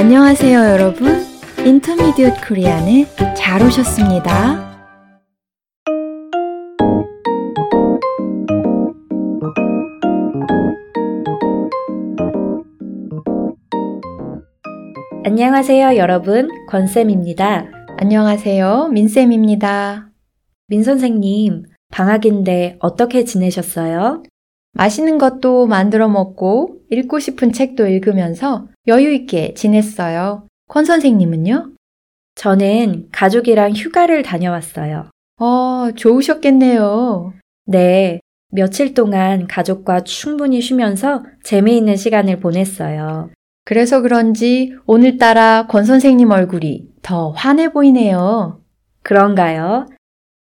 안녕하세요, 여러분. 인터미디엇 코리안에 잘 오셨습니다. 안녕하세요, 여러분. 권쌤입니다. 안녕하세요, 민쌤입니다. 민 선생님, 방학인데 어떻게 지내셨어요? 맛있는 것도 만들어 먹고 읽고 싶은 책도 읽으면서 여유 있게 지냈어요. 권 선생님은요? 저는 가족이랑 휴가를 다녀왔어요. 어, 좋으셨겠네요. 네, 며칠 동안 가족과 충분히 쉬면서 재미있는 시간을 보냈어요. 그래서 그런지 오늘따라 권 선생님 얼굴이 더 환해 보이네요. 그런가요?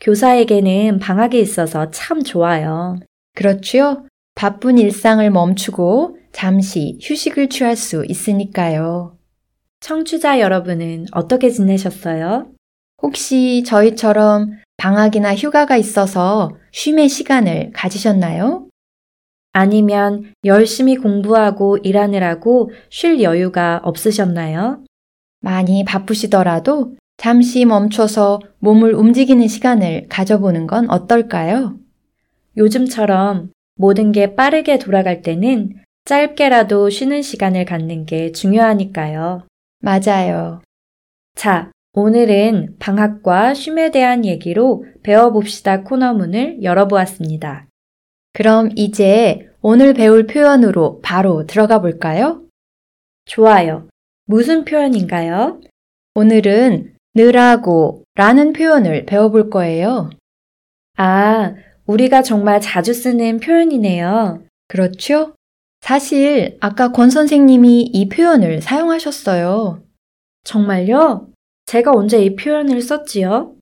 교사에게는 방학이 있어서 참 좋아요. 그렇지요? 바쁜 일상을 멈추고 잠시 휴식을 취할 수 있으니까요. 청취자 여러분은 어떻게 지내셨어요? 혹시 저희처럼 방학이나 휴가가 있어서 쉼의 시간을 가지셨나요? 아니면 열심히 공부하고 일하느라고 쉴 여유가 없으셨나요? 많이 바쁘시더라도 잠시 멈춰서 몸을 움직이는 시간을 가져보는 건 어떨까요? 요즘처럼 모든 게 빠르게 돌아갈 때는 짧게라도 쉬는 시간을 갖는 게 중요하니까요. 맞아요. 자, 오늘은 방학과 쉼에 대한 얘기로 배워봅시다 코너문을 열어보았습니다. 그럼 이제 오늘 배울 표현으로 바로 들어가 볼까요? 좋아요. 무슨 표현인가요? 오늘은 느라고 라는 표현을 배워볼 거예요. 아, 우리가 정말 자주 쓰는 표현이네요. 그렇죠? 사실 아까 권 선생님이 이 표현을 사용하셨어요. 정말요? 제가 언제 이 표현을 썼지요?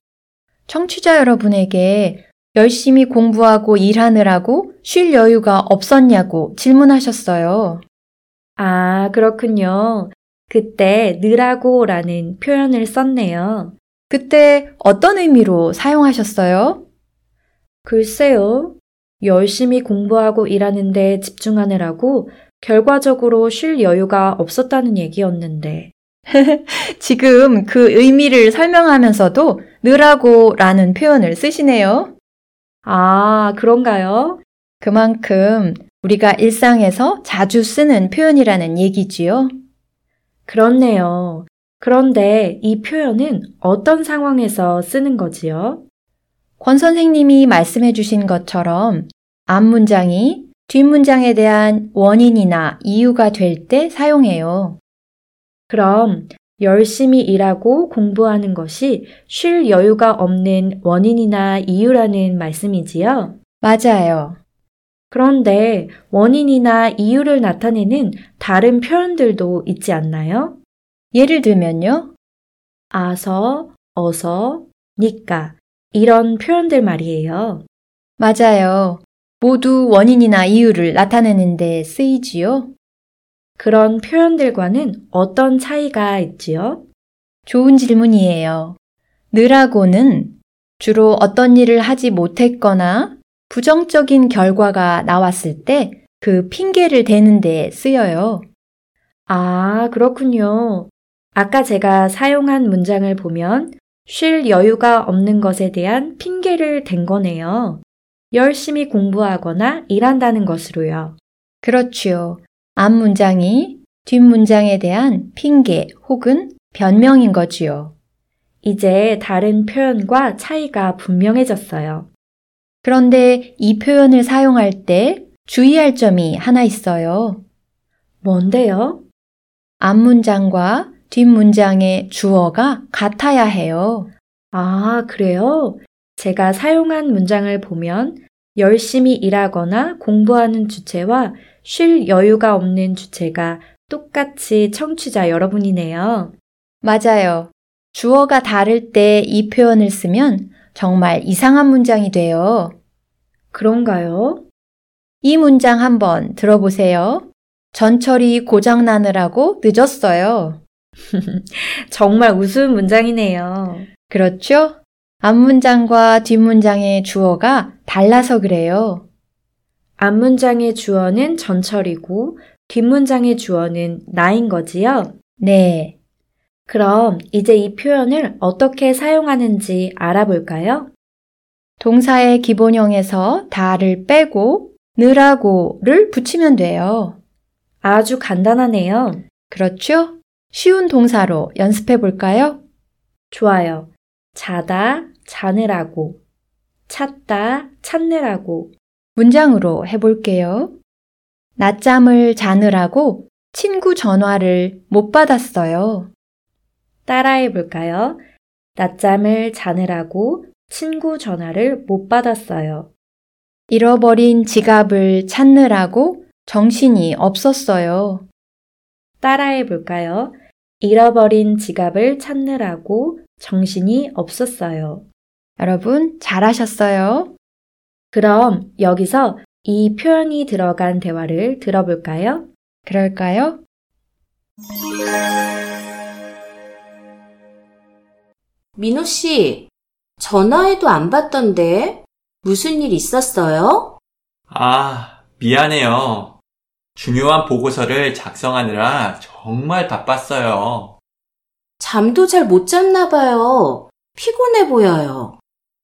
청취자 여러분에게 열심히 공부하고 일하느라고 쉴 여유가 없었냐고 질문하셨어요. 아, 그렇군요. 그때 느라고 라는 표현을 썼네요. 그때 어떤 의미로 사용하셨어요? 글쎄요. 열심히 공부하고 일하는데 집중하느라고 결과적으로 쉴 여유가 없었다는 얘기였는데. 지금 그 의미를 설명하면서도 느라고 라는 표현을 쓰시네요. 아, 그런가요? 그만큼 우리가 일상에서 자주 쓰는 표현이라는 얘기지요. 그렇네요. 그런데 이 표현은 어떤 상황에서 쓰는 거지요? 권 선생님이 말씀해 주신 것처럼 앞 문장이 뒷문장에 대한 원인이나 이유가 될 때 사용해요. 그럼 열심히 일하고 공부하는 것이 쉴 여유가 없는 원인이나 이유라는 말씀이지요? 맞아요. 그런데 원인이나 이유를 나타내는 다른 표현들도 있지 않나요? 예를 들면요. 아서, 어서, 니까 이런 표현들 말이에요. 맞아요. 모두 원인이나 이유를 나타내는데 쓰이지요. 그런 표현들과는 어떤 차이가 있지요? 좋은 질문이에요. 느라고는 주로 어떤 일을 하지 못했거나 부정적인 결과가 나왔을 때 그 핑계를 대는데 쓰여요. 아, 그렇군요. 아까 제가 사용한 문장을 보면 쉴 여유가 없는 것에 대한 핑계를 댄 거네요. 열심히 공부하거나 일한다는 것으로요. 그렇지요. 앞 문장이 뒷 문장에 대한 핑계 혹은 변명인 거지요. 이제 다른 표현과 차이가 분명해졌어요. 그런데 이 표현을 사용할 때 주의할 점이 하나 있어요. 뭔데요? 앞 문장과 뒷 문장의 주어가 같아야 해요. 아, 그래요? 제가 사용한 문장을 보면 열심히 일하거나 공부하는 주체와 쉴 여유가 없는 주체가 똑같이 청취자 여러분이네요. 맞아요. 주어가 다를 때 이 표현을 쓰면 정말 이상한 문장이 돼요. 그런가요? 이 문장 한번 들어보세요. 전철이 고장나느라고 늦었어요. 정말 우스운 문장이네요. 그렇죠? 앞문장과 뒷문장의 주어가 달라서 그래요. 앞문장의 주어는 전철이고 뒷문장의 주어는 나인 거지요? 네. 그럼 이제 이 표현을 어떻게 사용하는지 알아볼까요? 동사의 기본형에서 다를 빼고 느라고를 붙이면 돼요. 아주 간단하네요. 그렇죠? 쉬운 동사로 연습해 볼까요? 좋아요. 자다, 자느라고. 찾다, 찾느라고. 문장으로 해볼게요. 낮잠을 자느라고 친구 전화를 못 받았어요. 따라해 볼까요? 낮잠을 자느라고 친구 전화를 못 받았어요. 잃어버린 지갑을 찾느라고 정신이 없었어요. 따라해 볼까요? 잃어버린 지갑을 찾느라고 정신이 없었어요. 여러분, 잘하셨어요. 그럼 여기서 이 표현이 들어간 대화를 들어볼까요? 그럴까요? 민호 씨, 전화해도 안 받던데 무슨 일 있었어요? 아, 미안해요. 중요한 보고서를 작성하느라 정말 바빴어요. 잠도 잘 못 잤나 봐요. 피곤해 보여요.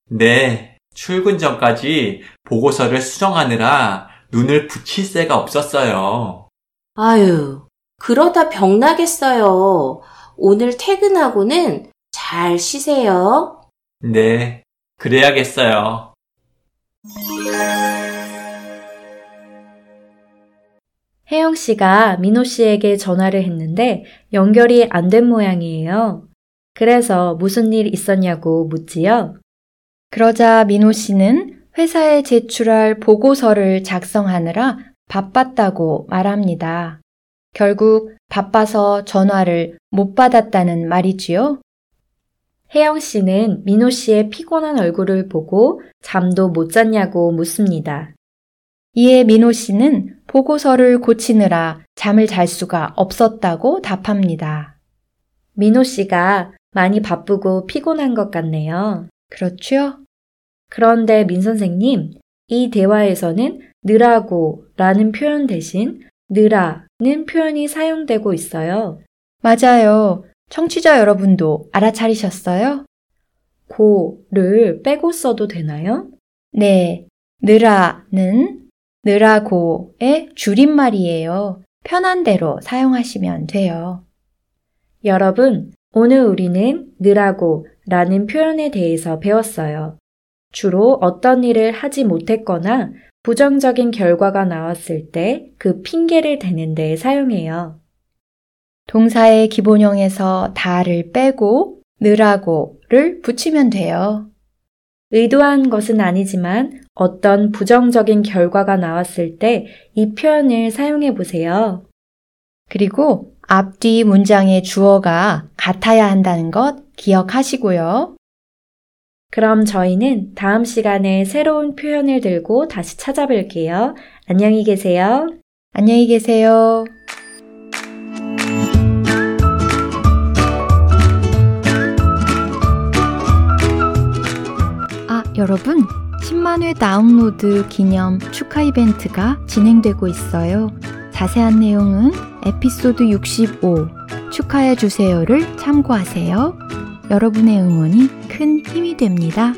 네, 출근 전까지 보고서를 수정하느라 눈을 붙일 새가 없었어요. 아유, 그러다 병 나겠어요. 오늘 퇴근하고는 잘 쉬세요. 네, 그래야겠어요. 혜영 씨가 민호 씨에게 전화를 했는데 연결이 안 된 모양이에요. 그래서 무슨 일 있었냐고 묻지요. 그러자 민호 씨는 회사에 제출할 보고서를 작성하느라 바빴다고 말합니다. 결국 바빠서 전화를 못 받았다는 말이지요. 혜영 씨는 민호 씨의 피곤한 얼굴을 보고 잠도 못 잤냐고 묻습니다. 이에 민호 씨는 보고서를 고치느라 잠을 잘 수가 없었다고 답합니다. 민호 씨가 많이 바쁘고 피곤한 것 같네요. 그렇죠? 그런데 민 선생님, 이 대화에서는 느라고 라는 표현 대신 느라는 표현이 사용되고 있어요. 맞아요. 청취자 여러분도 알아차리셨어요? 고를 빼고 써도 되나요? 네. 느라는 느라고의 줄임말이에요. 편한 대로 사용하시면 돼요. 여러분, 오늘 우리는 느라고 라는 표현에 대해서 배웠어요. 주로 어떤 일을 하지 못했거나 부정적인 결과가 나왔을 때 그 핑계를 대는 데 사용해요. 동사의 기본형에서 다를 빼고 느라고를 붙이면 돼요. 의도한 것은 아니지만 어떤 부정적인 결과가 나왔을 때 이 표현을 사용해 보세요. 그리고 앞뒤 문장의 주어가 같아야 한다는 것 기억하시고요. 그럼 저희는 다음 시간에 새로운 표현을 들고 다시 찾아뵐게요. 안녕히 계세요. 안녕히 계세요. 여러분. 10만회 다운로드 기념 축하 이벤트가 진행되고 있어요. 자세한 내용은 에피소드 65 축하해 주세요를 참고하세요. 여러분의 응원이 큰 힘이 됩니다.